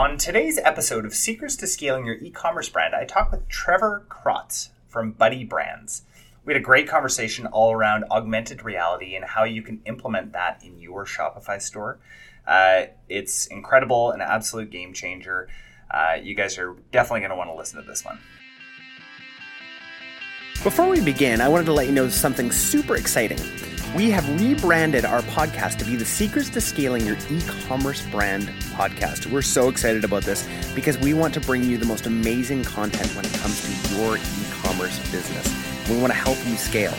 On today's episode of Secrets to Scaling Your E-commerce Brand, I talk with Trevor Krotz from Buddy Brands. We had a great conversation all around augmented reality and how you can implement that in your Shopify store. Uh, it's incredible, an absolute game changer. Uh, you guys are definitely going to want to listen to this one. Before we begin, I wanted to let you know something super exciting. We have rebranded our podcast to be the Secrets to Scaling Your E-commerce Brand podcast. We're so excited about this because we want to bring you the most amazing content when it comes to your e-commerce business. We want to help you scale.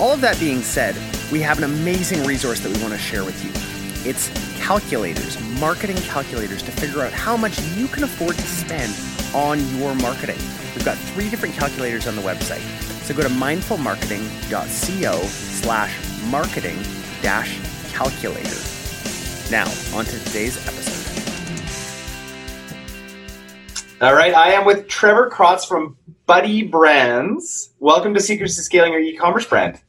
All of that being said, we have an amazing resource that we want to share with you. It's calculators, marketing calculators to figure out how much you can afford to spend on your marketing. We've got three different calculators on the website. So go to mindfulmarketing.co slash marketing dash calculator. Now, on to today's episode. All right, I am with Trevor Krotz from Buddy Brands. Welcome to Secrets to Scaling Your E-commerce Brand.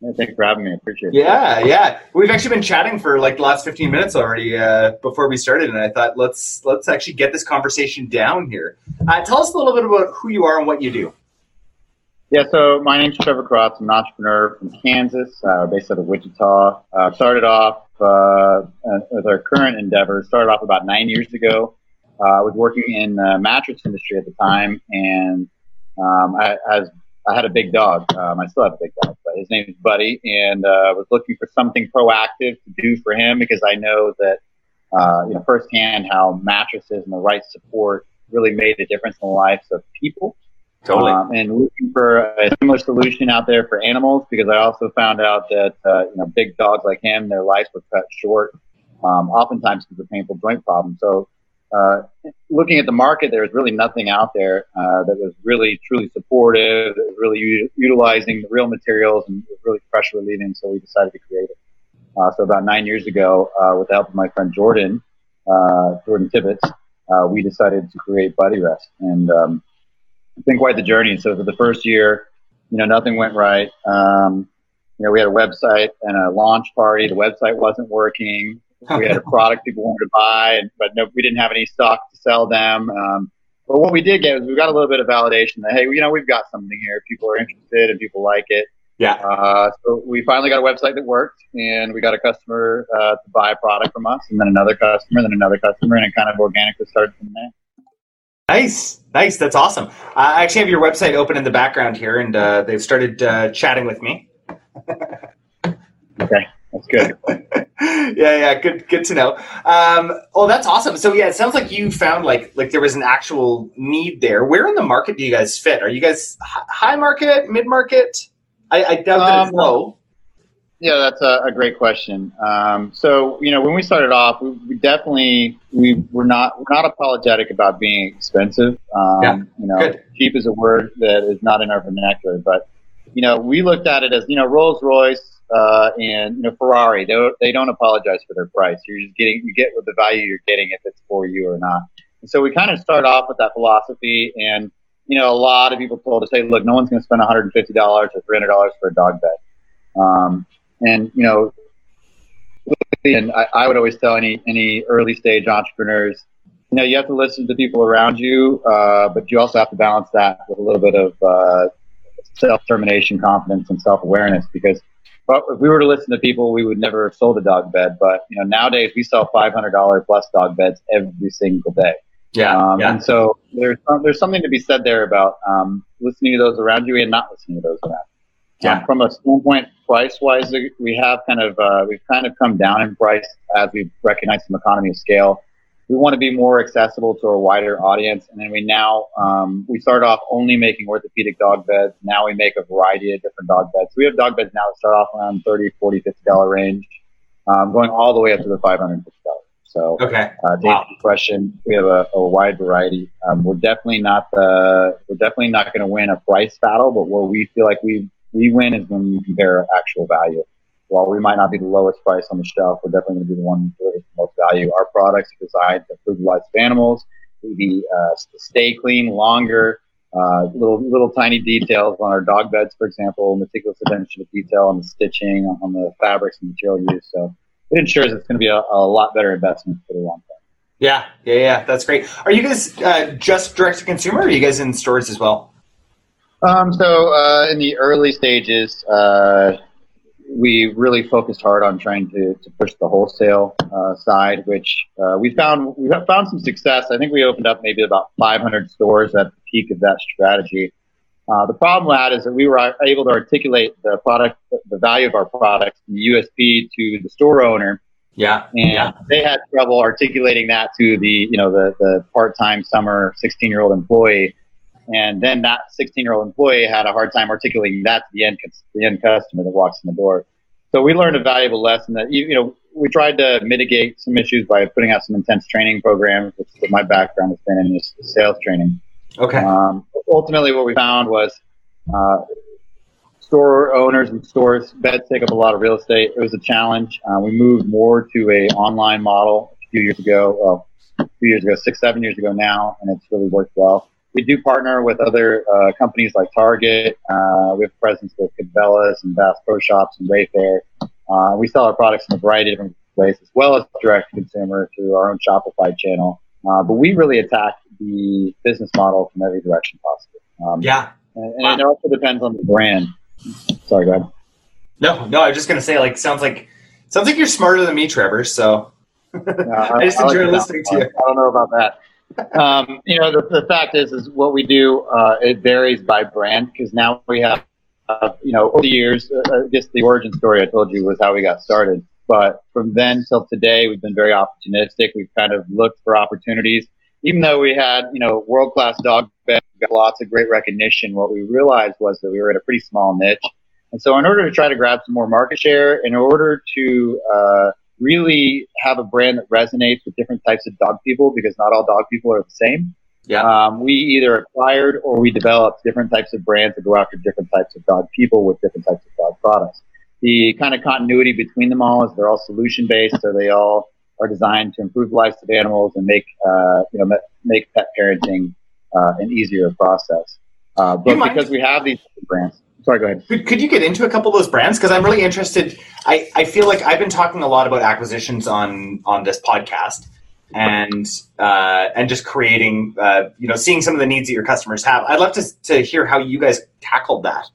Yeah, thanks for having me. I appreciate it. Yeah, yeah. We've actually been chatting for like the last 15 minutes already uh, before we started, and I thought let's let's actually get this conversation down here. Uh, tell us a little bit about who you are and what you do. Yeah, so my name's Trevor Krotz. I'm an entrepreneur from Kansas, uh, based out of Wichita. Uh, started off uh, with our current endeavor. Started off about nine years ago. Uh, I was working in the mattress industry at the time, and um, I, I, had a big dog. Um, I still have a big dog, but his name is Buddy, and I uh, was looking for something proactive to do for him because I know that uh, you know firsthand how mattresses and the right support really made a difference in the lives of people. Totally. Um, and looking for a similar solution out there for animals because I also found out that uh, you know big dogs like him, their lives were cut short, um, oftentimes because of painful joint problems. So, uh, looking at the market, there was really nothing out there uh, that was really truly supportive, that was really u- utilizing the real materials and was really pressure relieving. So we decided to create it. Uh, so about nine years ago, uh, with the help of my friend Jordan, uh, Jordan Tibbetts, we decided to create Buddy Rest and um, it's been quite the journey. So for the first year, you know, nothing went right. Um, you know, we had a website and a launch party. The website wasn't working. We had a product people wanted to buy, but no, we didn't have any stock to sell them. Um, but what we did get was we got a little bit of validation that hey, you know, we've got something here. People are interested and people like it. Yeah. Uh, so we finally got a website that worked, and we got a customer uh, to buy a product from us, and then another customer, then another customer, and it kind of organically started from there. Nice, nice. That's awesome. Uh, I actually have your website open in the background here, and uh, they've started uh, chatting with me. okay, that's good. yeah, yeah, good, good to know. Um, oh, that's awesome. So yeah, it sounds like you found like like there was an actual need there. Where in the market do you guys fit? Are you guys high market, mid market? I, I doubt that it's um, low. Yeah, that's a, a great question. Um, so, you know, when we started off, we, we, definitely we were not we're not apologetic about being expensive. Um, yeah, you know, good. cheap is a word that is not in our vernacular, but you know, we looked at it as you know, Rolls Royce uh, and you know, Ferrari. They don't, they don't apologize for their price. You're just getting you get what the value you're getting if it's for you or not. And so we kind of start off with that philosophy, and you know, a lot of people told us, "Hey, look, no one's going to spend 150 dollars or 300 dollars for a dog bed." Um, and you know, and I, I would always tell any any early stage entrepreneurs, you know, you have to listen to people around you, uh, but you also have to balance that with a little bit of uh, self determination, confidence, and self awareness. Because but if we were to listen to people, we would never have sold a dog bed. But you know, nowadays we sell five hundred dollar plus dog beds every single day. Yeah, um, yeah. And so there's there's something to be said there about um, listening to those around you and not listening to those around. Yeah. Um, from a standpoint, price wise, we have kind of uh, we've kind of come down in price as we recognize some economy of scale. We want to be more accessible to a wider audience, and then we now um, we started off only making orthopedic dog beds. Now we make a variety of different dog beds. We have dog beds now that start off around 30 40 50 dollar range, um, going all the way up to the 550 dollars. So, okay. Uh, wow. question, we have a, a wide variety. Um, we're definitely not the we're definitely not going to win a price battle, but where we feel like we we win is when you compare actual value. While we might not be the lowest price on the shelf, we're definitely going to be the one who delivers the most value. Our products are designed to improve the lives of animals, to uh, stay clean longer. Uh, little little tiny details on our dog beds, for example, meticulous attention to detail on the stitching, on the fabrics and material use. So it ensures it's going to be a, a lot better investment for the long term. Yeah, yeah, yeah. That's great. Are you guys uh, just direct to consumer? Or are you guys in stores as well? Um, so uh, in the early stages, uh, we really focused hard on trying to, to push the wholesale uh, side, which uh, we found we found some success. I think we opened up maybe about 500 stores at the peak of that strategy. Uh, the problem with that is that we were able to articulate the product, the value of our product, the USP to the store owner. Yeah, and yeah. they had trouble articulating that to the you know the the part time summer 16 year old employee and then that 16 year old employee had a hard time articulating that to the end, the end customer that walks in the door. So we learned a valuable lesson that, you, you know, we tried to mitigate some issues by putting out some intense training programs, which my background has been in sales training. Okay. Um, ultimately, what we found was uh, store owners and stores beds take up a lot of real estate. It was a challenge. Uh, we moved more to a online model a few years ago. Well, a few years ago, six, seven years ago now, and it's really worked well we do partner with other uh, companies like Target. Uh, we have presence with Cabela's and Bass Pro Shops and Wayfair. Uh, we sell our products in a variety of different ways, as well as direct to consumer through our own Shopify channel. Uh, but we really attack the business model from every direction possible. Um, yeah, and, and wow. it also depends on the brand. Sorry, go ahead. No, no, I was just gonna say, like, sounds like sounds like you're smarter than me, Trevor. So I just enjoy listening to you. I don't know about that um, you know, the, the, fact is, is what we do, uh, it varies by brand because now we have, uh, you know, over the years, uh, uh, just the origin story I told you was how we got started. But from then till today, we've been very opportunistic. We've kind of looked for opportunities. Even though we had, you know, world class dog beds, got lots of great recognition, what we realized was that we were at a pretty small niche. And so in order to try to grab some more market share, in order to, uh, really have a brand that resonates with different types of dog people because not all dog people are the same. Yeah. Um, we either acquired or we developed different types of brands to go after different types of dog people with different types of dog products. The kind of continuity between them all is they're all solution based, so they all are designed to improve the lives of animals and make uh, you know make pet parenting uh, an easier process. Uh, but because we have these brands, sorry, go ahead. Could, could you get into a couple of those brands? Because I'm really interested. I, I feel like I've been talking a lot about acquisitions on on this podcast and uh, and just creating, uh, you know, seeing some of the needs that your customers have. I'd love to to hear how you guys tackled that.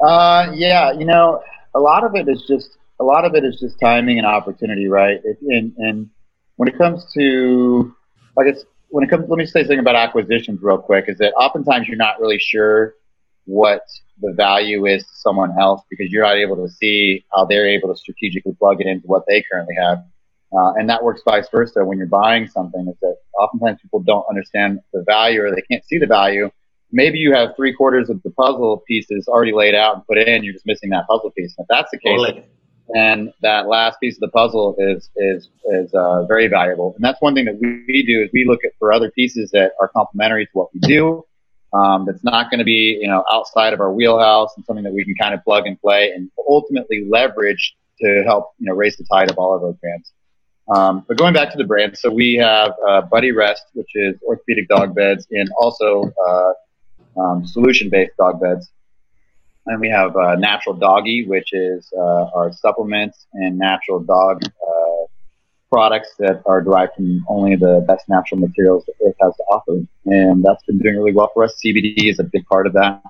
Uh, yeah, you know, a lot of it is just a lot of it is just timing and opportunity, right? It, and and when it comes to, I guess, when it comes, let me say something about acquisitions real quick. Is that oftentimes you're not really sure what the value is to someone else because you're not able to see how they're able to strategically plug it into what they currently have. Uh, and that works vice versa when you're buying something is that oftentimes people don't understand the value or they can't see the value. Maybe you have three quarters of the puzzle pieces already laid out and put in, you're just missing that puzzle piece. And if that's the case, totally. then that last piece of the puzzle is, is, is, uh, very valuable. And that's one thing that we, we do is we look at for other pieces that are complementary to what we do um, that's not going to be you know outside of our wheelhouse and something that we can kind of plug and play and ultimately leverage to help you know raise the tide of all of our brands. Um, but going back to the brands, so we have uh, Buddy Rest, which is orthopedic dog beds, and also uh, um, solution-based dog beds. And we have uh, Natural Doggy, which is uh, our supplements and natural dog uh, products that are derived from only the best natural materials that Earth has to offer. And that's been doing really well for us. CBD is a big part of that.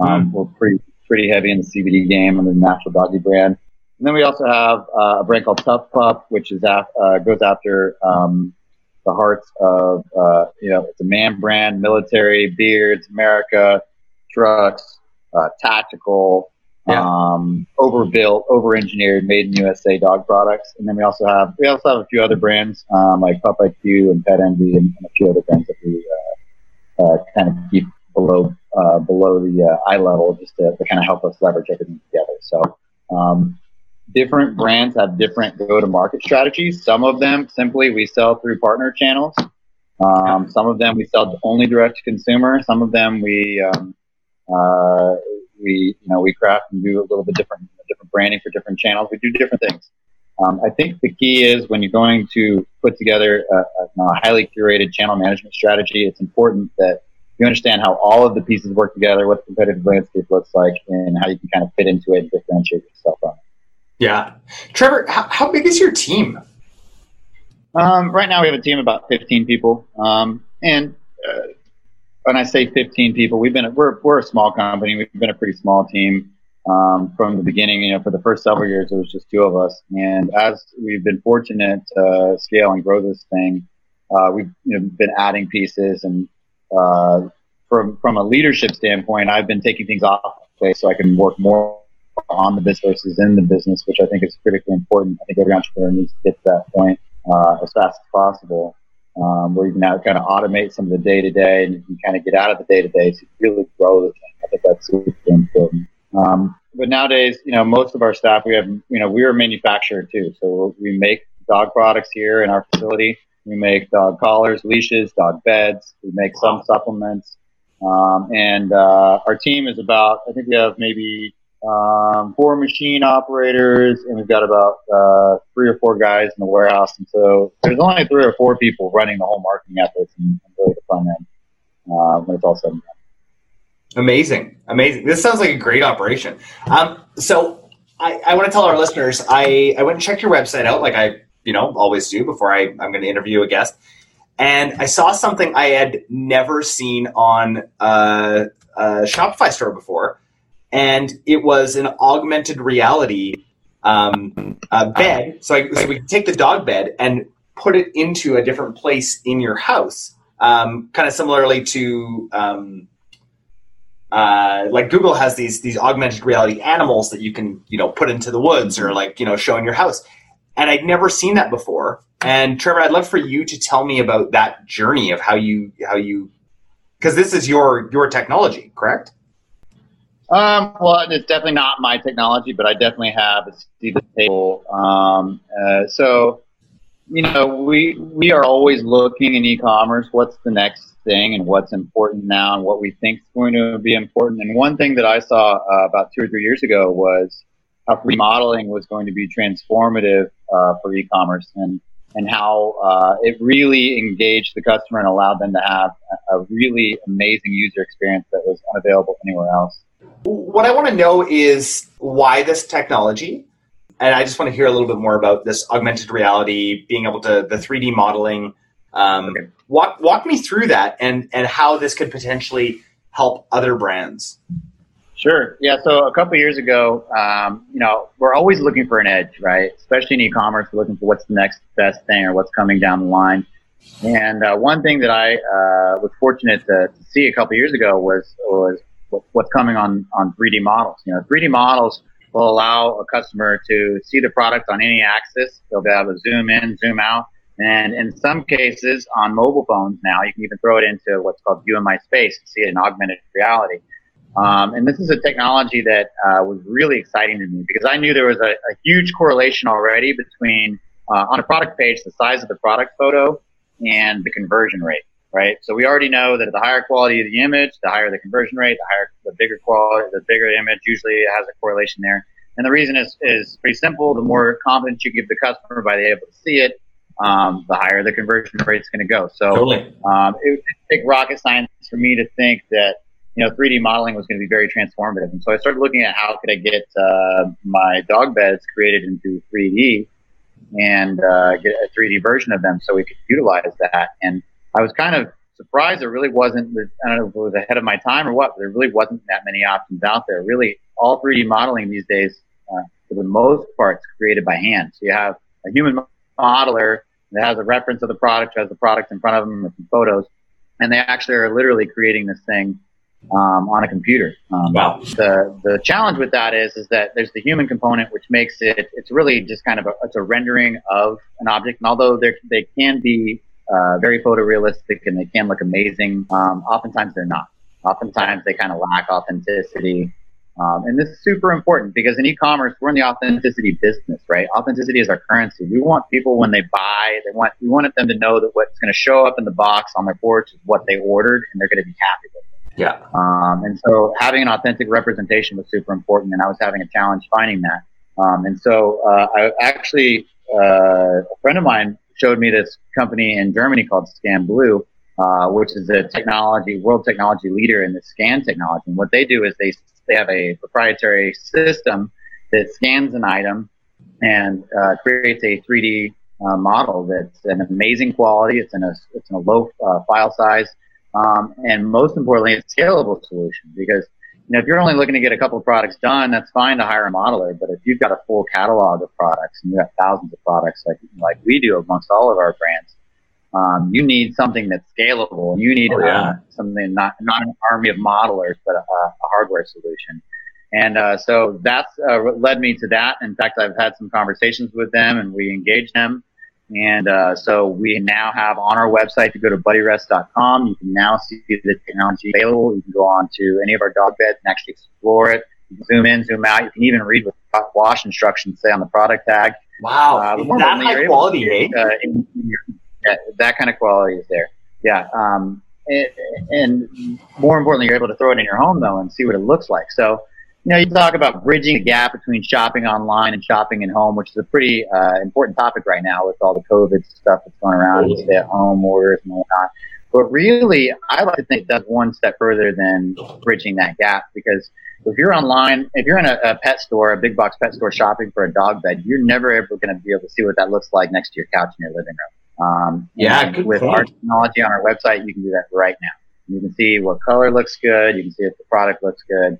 Um, mm. We're pretty, pretty heavy in the CBD game under the Natural Doggy brand. And then we also have uh, a brand called Tough Pup, which is af- uh, goes after um, the hearts of, uh, you know, it's a man brand, military, beards, America, trucks, uh, tactical, yeah. um, overbuilt, over-engineered, made in USA dog products. And then we also have we also have a few other brands um, like Pup IQ and Pet Envy and, and, a few other brands that we uh, uh, kind of keep below uh, below the uh, eye level just to, to, kind of help us leverage everything together. So. Um, different brands have different go-to-market strategies. Some of them simply we sell through partner channels. Um, some of them we sell only direct to consumer. Some of them we um, uh, we you know we craft and do a little bit different different branding for different channels. We do different things. Um, I think the key is when you're going to put together a, a, a, highly curated channel management strategy, it's important that you understand how all of the pieces work together, what the competitive landscape looks like, and how you can kind of fit into it and differentiate yourself on it. Yeah. Trevor, how, how big is your team? Um, right now, we have a team of about 15 people, um, and uh, when I say 15 people, we've been we're we're a small company. We've been a pretty small team um, from the beginning. You know, for the first several years, it was just two of us, and as we've been fortunate to scale and grow this thing, uh, we've you know, been adding pieces, and uh, from from a leadership standpoint, I've been taking things off the plate so I can work more on the business versus in the business, which I think is critically important. I think every entrepreneur needs to get to that point uh, as fast as possible um, where you can now kind of automate some of the day to day and you can kind of get out of the day to day to really grow the thing. I think that's super important. Um, but nowadays, you know, most of our staff, we have, you know, we're a manufacturer too. So we make dog products here in our facility. We make dog collars, leashes, dog beds. We make some supplements. Um, and uh, our team is about, I think we have maybe um, four machine operators, and we've got about uh, three or four guys in the warehouse. And so there's only three or four people running the whole marketing efforts and, and really the front end uh, when it's all said and done. Amazing, amazing. This sounds like a great operation. Um, so I, I want to tell our listeners, I, I went and checked your website out, like I you know always do before I, I'm going to interview a guest, and I saw something I had never seen on a, a Shopify store before and it was an augmented reality um, uh, bed. So, I, so we could take the dog bed and put it into a different place in your house, um, kind of similarly to um, uh, like Google has these these augmented reality animals that you can you know put into the woods or like you know show in your house. And I'd never seen that before. And Trevor, I'd love for you to tell me about that journey of how you how you because this is your your technology, correct? Um, well, it's definitely not my technology, but I definitely have a seat at the table. Um, uh, so, you know, we we are always looking in e-commerce. What's the next thing, and what's important now, and what we think is going to be important. And one thing that I saw uh, about two or three years ago was how 3D modeling was going to be transformative uh, for e-commerce, and and how uh, it really engaged the customer and allowed them to have a, really amazing user experience that was unavailable anywhere else. What I want to know is why this technology, and I just want to hear a little bit more about this augmented reality, being able to the 3D modeling. Um, okay. Walk walk me through that and and how this could potentially help other brands. Sure. Yeah. So a couple years ago, um, you know, we're always looking for an edge, right? Especially in e-commerce, we're looking for what's the next best thing or what's coming down the line. And uh, one thing that I uh, was fortunate to, to see a couple years ago was was what's coming on, on 3D models. You know, 3D models will allow a customer to see the product on any axis. They'll be able to zoom in, zoom out. And in some cases on mobile phones now, you can even throw it into what's called View in My Space to see it in augmented reality. Um, and this is a technology that uh, was really exciting to me because I knew there was a, a huge correlation already between uh, on a product page the size of the product photo and the conversion rate right? So we already know that the higher quality of the image, the higher the conversion rate, the higher, the bigger quality, the bigger the image usually has a correlation there. And the reason is, is pretty simple. The more confidence you give the customer by being able to see it, um, the higher the conversion rate is going to go. So totally. um, it would take rocket science for me to think that you know 3D modeling was going to be very transformative. And so I started looking at how could I get uh, my dog beds created into 3D and uh, get a 3D version of them so we could utilize that. And I was kind of surprised there really wasn't, I don't know if it was ahead of my time or what, but there really wasn't that many options out there. Really, all 3D modeling these days, uh, for the most part, is created by hand. So you have a human modeler that has a reference of the product, has the product in front of them with some photos, and they actually are literally creating this thing um, on a computer. Um, wow. The the challenge with that is is that there's the human component, which makes it it's really just kind of a, it's a rendering of an object. And although they they can be uh, very photorealistic and they can look amazing. Um, oftentimes they're not. Oftentimes they kind of lack authenticity. Um, and this is super important because in e-commerce, we're in the authenticity business, right? Authenticity is our currency. We want people when they buy, they want, we wanted them to know that what's going to show up in the box on their porch is what they ordered and they're going to be happy with it. Yeah. Um, and so having an authentic representation was super important and I was having a challenge finding that. Um, and so, uh, I actually, uh, a friend of mine showed me this company in Germany called ScanBlue, uh, which is a technology world technology leader in the scan technology. And what they do is they they have a proprietary system that scans an item and uh, creates a 3D uh, model that's an amazing quality. It's in a it's in a low uh, file size, um, and most importantly, a scalable solution because you know if you're only looking to get a couple of products done, that's fine to hire a modeler. But if you've got a full catalog of products and you have thousands of products like like we do amongst all of our brands, um, you need something that's scalable. You need oh, yeah. uh, something not not an army of modelers, but a, a hardware solution. And uh, so that's uh, led me to that. In fact, I've had some conversations with them, and we engaged them. And uh, so we now have on our website, you go to buddyrest.com, you can now see the technology available. You can go on to any of our dog beds and actually explore it. Zoom in, zoom out. You can even read what wash instructions say on the product tag. Wow, uh, that high quality, to, eh? Uh, in, in your, yeah, that kind of quality is there. Yeah. Um, and, and more importantly, you're able to throw it in your home though and see what it looks like. So you know, you talk about bridging the gap between shopping online and shopping at home, which is a pretty uh, important topic right now with all the COVID stuff that's going around, and stay at home orders and whatnot. But really, I like to think that's one step further than bridging that gap because if you're online, if you're in a, a pet store, a big box pet store shopping for a dog bed, you're never ever going to be able to see what that looks like next to your couch in your living room. Um, yeah, with point. our technology on our website, you can do that right now. You can see what color looks good. You can see if the product looks good.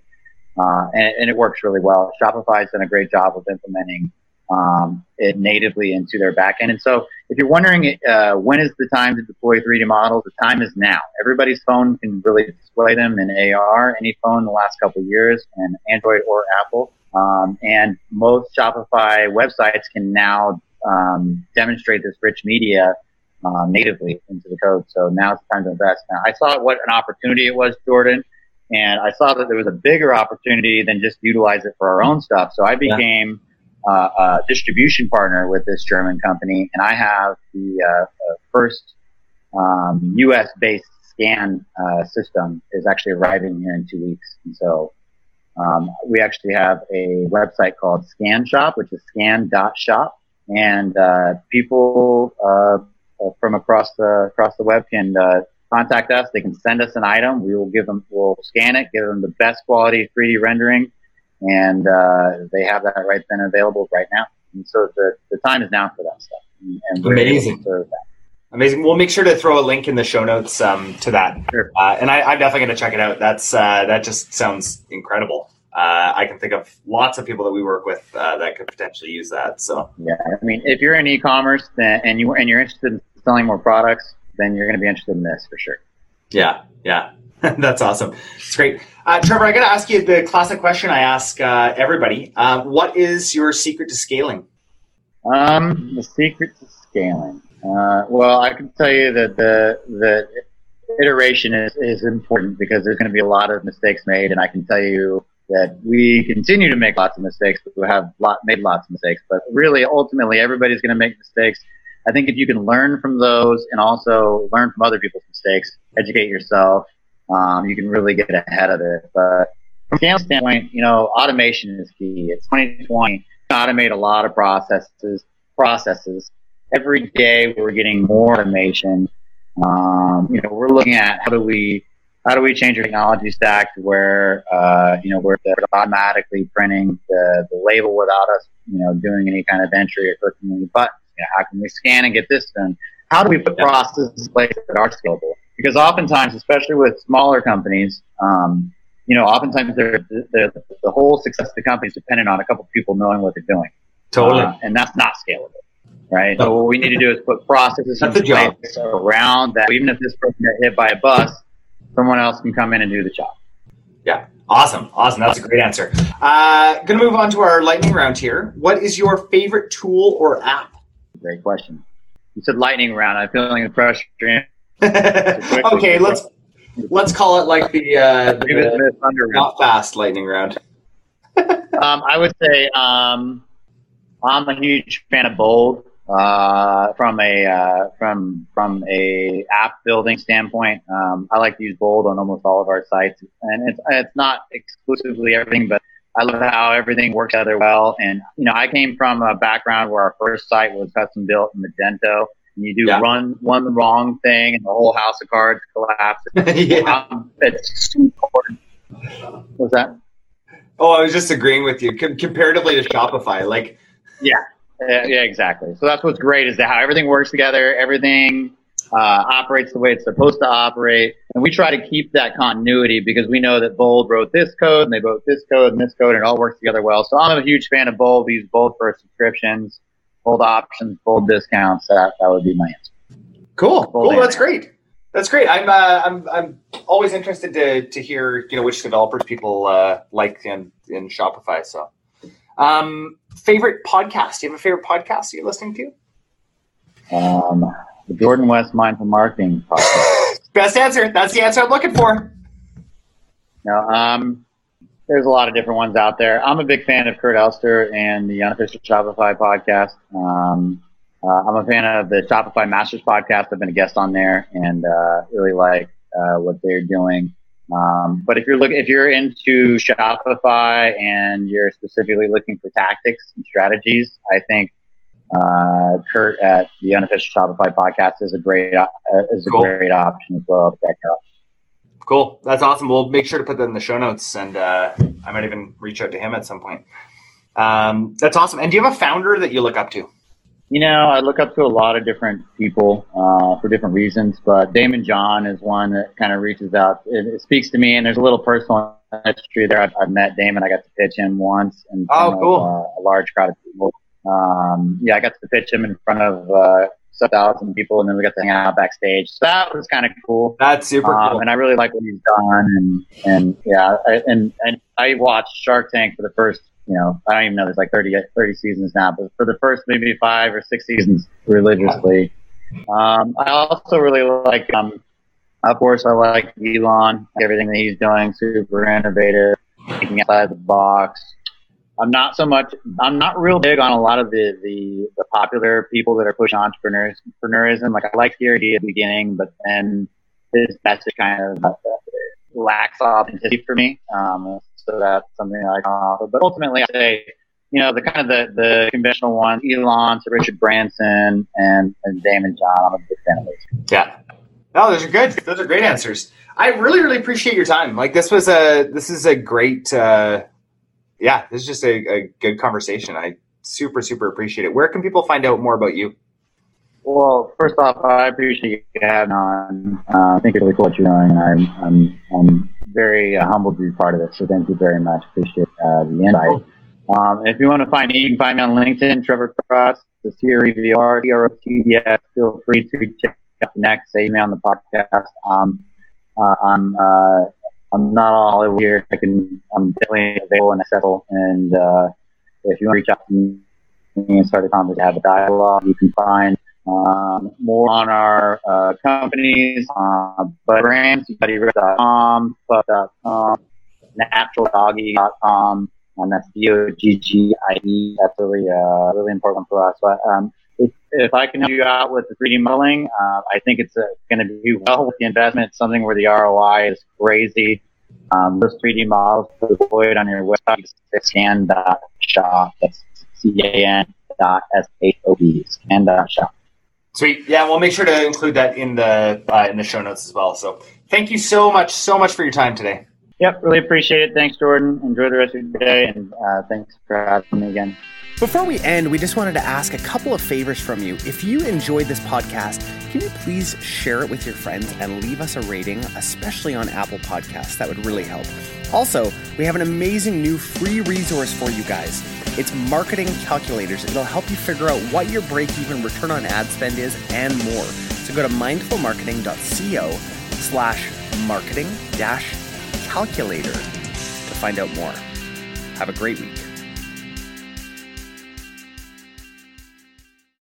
Uh, and, and, it works really well. Shopify has done a great job of implementing um, it natively into their backend. And so, if you're wondering uh, when is the time to deploy 3D models, the time is now. Everybody's phone can really display them in AR. Any phone in the last couple years, and Android or Apple. Um, and most Shopify websites can now um, demonstrate this rich media uh, natively into the code. So now it's time to invest. Now, I saw what an opportunity it was, Jordan. And I saw that there was a bigger opportunity than just utilize it for our own stuff. So I became yeah. uh, a distribution partner with this German company, and I have the uh, uh first um, U.S. based scan uh, system is actually arriving here in two weeks. And so um, we actually have a website called Scan Shop, which is scan.shop, and uh, people uh, from across the across the web can contact us. They can send us an item. We will give them, we'll scan it, give them the best quality 3D rendering, and uh, they have that right then available right now. And so the, the time is now for that stuff. And, and Amazing. Amazing. We'll make sure to throw a link in the show notes um, to that. Sure. Uh, and I, am definitely going to check it out. That's uh, that just sounds incredible. Uh, I can think of lots of people that we work with uh, that could potentially use that. So yeah, I mean, if you're in e-commerce and you and you're interested in selling more products, then you're going to be interested in this for sure. Yeah, yeah. That's awesome. It's great. Uh, Trevor, I got to ask you the classic question I ask uh, everybody. Uh, what is your secret to scaling? Um, the secret to scaling. Uh, well, I can tell you that the the iteration is, is important because there's going to be a lot of mistakes made, and I can tell you that we continue to make lots of mistakes. We have lot, made lots of mistakes, but really, ultimately, everybody's going to make mistakes. I think if you can learn from those and also learn from other people's mistakes, educate yourself, um, you can really get ahead of it. But from a standpoint, you know, automation is key. It's 2020. Automate a lot of processes. Processes every day. We're getting more automation. Um, you know, we're looking at how do we how do we change our technology stack to where uh, you know we're automatically printing the, the label without us you know doing any kind of entry or clicking any buttons know, how can we scan and get this done? How do we put processes in place that are scalable? Because oftentimes, especially with smaller companies, um, you know, oftentimes the, the, the whole success of the company is dependent on a couple of people knowing what they're doing. Totally. Uh, and that's not scalable, right? So what we need to do is put processes in place around that. Even if this person got hit by a bus, someone else can come in and do the job. Yeah. Awesome. Awesome. That's a great answer. Uh, going to move on to our lightning round here. What is your favorite tool or app? Great question. You said lightning round. I'm feeling the pressure. okay, let's let's call it like the, uh, the not fast lightning round. um, I would say um, I'm a huge fan of Bold uh, from a uh, from from a app building standpoint. Um, I like to use Bold on almost all of our sites, and it's it's not exclusively everything, but I love how everything works together well. And, you know, I came from a background where our first site was custom built in Magento. And you do yeah. run one wrong thing and the whole house of cards collapses. yeah. Um, it's important. What's that? Oh, I was just agreeing with you. Com- comparatively to Shopify, like, yeah, Yeah, yeah, exactly. So that's what's great is that how everything works together, everything uh, operates the way it's supposed to operate, and we try to keep that continuity because we know that Bold wrote this code and they wrote this code and this code, and it all works together well. So I'm a huge fan of Bold. We use Bold for subscriptions, Bold options, Bold discounts. That that would be my answer. Cool, Bold cool. That's great. That's great. I'm uh, I'm I'm always interested to to hear you know which developers people uh, like in in Shopify. So, um, favorite podcast? Do you have a favorite podcast you're listening to? Um, the Jordan West Mindful Marketing podcast. Best answer. That's the answer I'm looking for. No, um, there's a lot of different ones out there. I'm a big fan of Kurt Elster and the Unofficial Shopify podcast. Um, uh, I'm a fan of the Shopify Masters podcast. I've been a guest on there and uh, really like uh, what they're doing. Um, but if you're looking, if you're into Shopify and you're specifically looking for tactics and strategies, I think uh, Kurt at the Unofficial Shopify podcast is a great uh, is a cool. great option as well to check out. Cool, that's awesome. We'll make sure to put that in the show notes, and uh, I might even reach out to him at some point. Um, that's awesome. And do you have a founder that you look up to? You know, I look up to a lot of different people uh, for different reasons, but Daymond John is one that kind of reaches out. It, it, speaks to me, and there's a little personal history there. I've, I've met Damon. I got to pitch him once, and oh, cool. Of, uh, a large crowd of people. Um, yeah, I got to pitch him in front of uh, seven thousand people, and then we got to hang out backstage. So that was kind of cool. That's super um, cool, and I really like what he's done. And and yeah, I, and and I watched Shark Tank for the first you know, I don't even know, there's like 30, 30 seasons now, but for the first maybe five or six seasons religiously. Um, I also really like, um, of course, I like Elon, everything that he's doing, super innovative, thinking outside the box. I'm not so much, I'm not real big on a lot of the, the, the popular people that are pushing entrepreneurs, entrepreneurism. Like I like the idea at the beginning, but then his message kind of lacks authenticity for me. Um, so that's something I can offer. But ultimately, I say, you know, the kind of the, the conventional ones, Elon to Richard Branson and, and Daymond John. I'm a big fan of those. Yeah. No, those are good. Those are great answers. I really, really appreciate your time. Like this was a, this is a great, uh, yeah, this is just a, a good conversation. I super, super appreciate it. Where can people find out more about you? Well, first off, I appreciate you having on. Uh, I think it's really cool what you're doing. I'm, I'm, I'm very uh, humbled to be part of it. So thank you very much. Appreciate uh, the invite. Um, if you want to find me, you can find me on LinkedIn, Trevor Krotz, the C-R-E-V-R, C-R-O-T-D-S. Feel free to check out next, me on the podcast. Um, uh, I'm, uh, I'm not all over here. I can, I'm definitely available and accessible. And, uh, if you want to reach out to me and start a conversation, have a dialogue, you can find um, more on our uh, companies, uh, but brands, buddyrest.com, puff.com, naturaldoggie.com, and that's D-O-G-G-I-E. That's really, uh, really important for us. But, um, if, I can help you out with the 3D modeling, uh, I think it's uh, going to be well with the investment. It's something where the ROI is crazy. Um, those 3D models deployed on your website, scan.shop. That's C-A-N dot S-H-O-P, scan.shop. Sweet. Yeah, we'll make sure to include that in the uh, in the show notes as well. So thank you so much, so much for your time today. Yep, really appreciate it. Thanks, Jordan. Enjoy the rest of your day, and uh, thanks for having me again. Before we end, we just wanted to ask a couple of favors from you. If you enjoyed this podcast, can you please share it with your friends and leave us a rating, especially on Apple Podcasts? That would really help. Also, we have an amazing new free resource for you guys. It's marketing calculators. It'll help you figure out what your break even return on ad spend is and more. So go to mindfulmarketing.co slash marketing dash calculator to find out more. Have a great week.